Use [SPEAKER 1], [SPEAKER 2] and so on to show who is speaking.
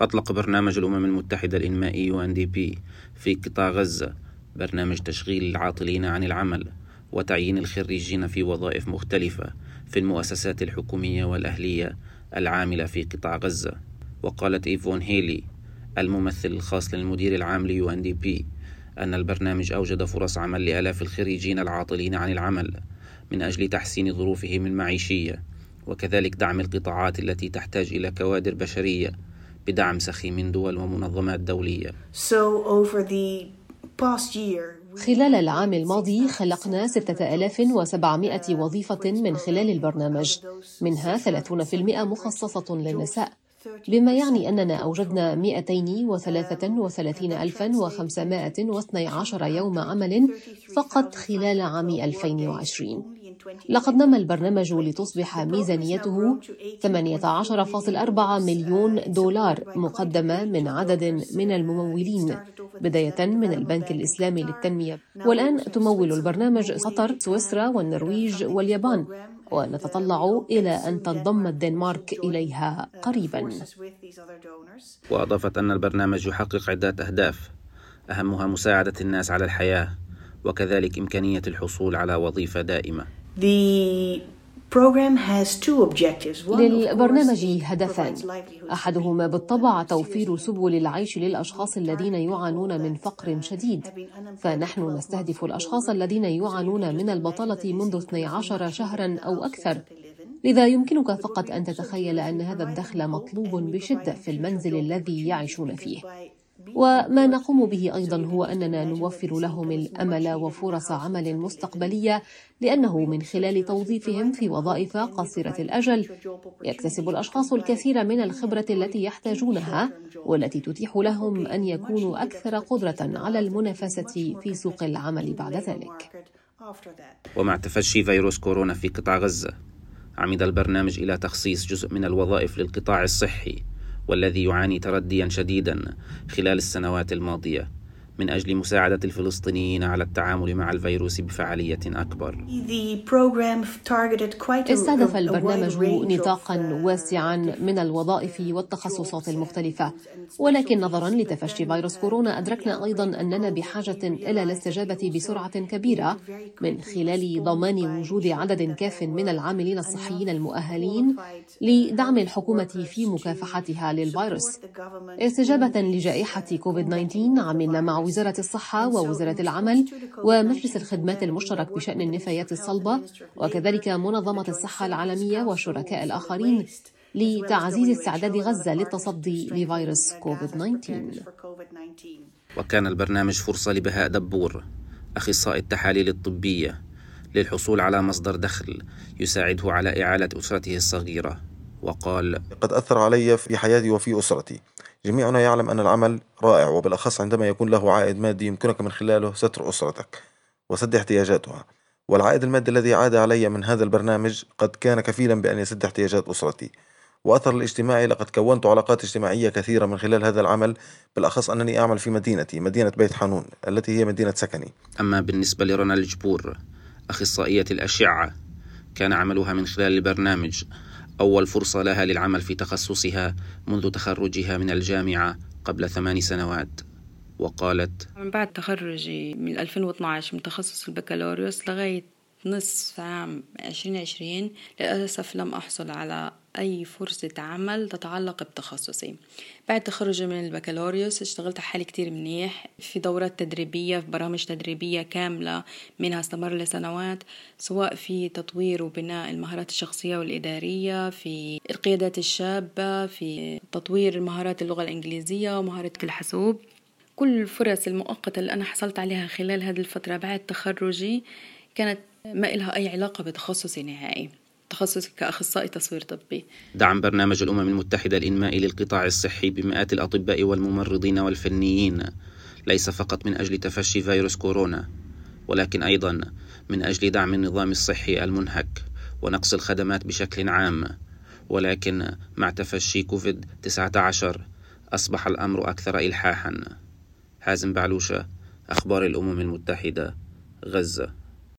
[SPEAKER 1] أطلق برنامج الأمم المتحدة الإنمائي UNDP في قطاع غزة برنامج تشغيل العاطلين عن العمل وتعيين الخريجين في وظائف مختلفة في المؤسسات الحكومية والأهلية العاملة في قطاع غزة. وقالت إيفون هيلي الممثل الخاص للمدير العام دي بي أن البرنامج أوجد فرص عمل لآلاف الخريجين العاطلين عن العمل من أجل تحسين ظروفهم المعيشية وكذلك دعم القطاعات التي تحتاج إلى كوادر بشرية بدعم سخي من دول ومنظمات دولية.
[SPEAKER 2] So over the past year,
[SPEAKER 3] خلال العام الماضي خلقنا 6700 وظيفة من خلال البرنامج. منها 30% مخصصة للنساء. بما يعني أننا أوجدنا 233512 يوم عمل فقط خلال عام 2020 لقد نما البرنامج لتصبح ميزانيته 18.4 مليون دولار مقدمة من عدد من الممولين بداية من البنك الإسلامي للتنمية. والآن تمول البرنامج قطر سويسرا والنرويج واليابان ونتطلع إلى أن تنضم الدنمارك إليها قريبا.
[SPEAKER 1] وأضافت أن البرنامج يحقق عدة أهداف. أهمها مساعدة الناس على الحياة وكذلك إمكانية الحصول على وظيفة دائمة.
[SPEAKER 2] The program has two objectives. One, of
[SPEAKER 3] للبرنامج هدفان أحدهما بالطبع توفير سبل العيش للأشخاص الذين يعانون من فقر شديد. فنحن نستهدف الأشخاص الذين يعانون من البطاله منذ 12 شهرا أو أكثر. لذا يمكنك فقط أن تتخيل ان هذا الدخل مطلوب بشدة في المنزل الذي يعيشون فيه. وما نقوم به أيضا هو أننا نوفر لهم الأمل وفرص عمل مستقبلية لأنه من خلال توظيفهم في وظائف قصيرة الأجل يكتسب الأشخاص الكثير من الخبرة التي يحتاجونها والتي تتيح لهم أن يكونوا أكثر قدرة على المنافسة في سوق العمل بعد ذلك.
[SPEAKER 1] ومع تفشي فيروس كورونا في قطاع غزة عمد البرنامج إلى تخصيص جزء من الوظائف للقطاع الصحي. والذي يعاني ترديا شديدا خلال السنوات الماضية. من أجل مساعدة الفلسطينيين على التعامل مع الفيروس بفعالية أكبر.
[SPEAKER 2] The program targeted quite a,
[SPEAKER 3] استهدف البرنامج نطاقا
[SPEAKER 2] uh,
[SPEAKER 3] واسعا من الوظائف والتخصصات المختلفة. ولكن نظرا لتفشي فيروس كورونا أدركنا أيضا أننا بحاجة إلى الاستجابة بسرعة كبيرة من خلال ضمان وجود عدد كاف من العاملين الصحيين المؤهلين لدعم الحكومة في مكافحتها للفيروس. استجابة لجائحة كوفيد 19 عملنا مع وزارة الصحة ووزارة العمل ومجلس الخدمات المشترك بشأن النفايات الصلبة وكذلك منظمة الصحة العالمية والشركاء الآخرين لتعزيز استعداد غزة للتصدي لفيروس كوفيد 19
[SPEAKER 1] وكان البرنامج فرصة لبهاء دبور أخصائي التحاليل الطبية للحصول على مصدر دخل يساعده على إعالة أسرته الصغيرة. وقال
[SPEAKER 4] قد أثر علي في حياتي وفي أسرتي. جميعنا يعلم أن العمل رائع وبالأخص عندما يكون له عائد مادي يمكنك من خلاله ستر أسرتك وسد احتياجاتها. والعائد المادي الذي عاد علي من هذا البرنامج قد كان كفيلا بأن يسد احتياجات أسرتي. وأثر الاجتماعي لقد كونت علاقات اجتماعية كثيرة من خلال هذا العمل بالأخص أنني أعمل في مدينتي مدينة بيت حانون التي هي مدينة سكني.
[SPEAKER 1] أما بالنسبة لرنا الجبور أخصائية الأشعة كان عملها من خلال البرنامج. أول فرصة لها للعمل في تخصصها منذ تخرجها من الجامعة قبل ثمان سنوات. وقالت
[SPEAKER 5] من بعد تخرجي من 2012 من تخصص البكالوريوس لغاية نصف عام 2020 للأسف لم أحصل على أي فرصة عمل تتعلق بتخصصي. بعد تخرجي من البكالوريوس اشتغلت على حالي كتير منيح. في دورات تدريبية في برامج تدريبية كاملة منها استمر لسنوات سواء في تطوير وبناء المهارات الشخصية والإدارية في القيادات الشابة في تطوير مهارات اللغة الإنجليزية ومهارة الحاسوب كل الفرص المؤقتة اللي أنا حصلت عليها خلال هذه الفترة بعد تخرجي كانت ما إلها أي علاقة بتخصصي نهائي. تخصصي كأخصائي تصوير طبي.
[SPEAKER 1] دعم برنامج الأمم المتحدة الإنمائي للقطاع الصحي بمئات الأطباء والممرضين والفنيين. ليس فقط من أجل تفشي فيروس كورونا ولكن أيضا من أجل دعم النظام الصحي المنهك ونقص الخدمات بشكل عام. ولكن مع تفشي كوفيد 19 أصبح الأمر أكثر إلحاحا. حازم بعلوشة أخبار الأمم المتحدة غزة.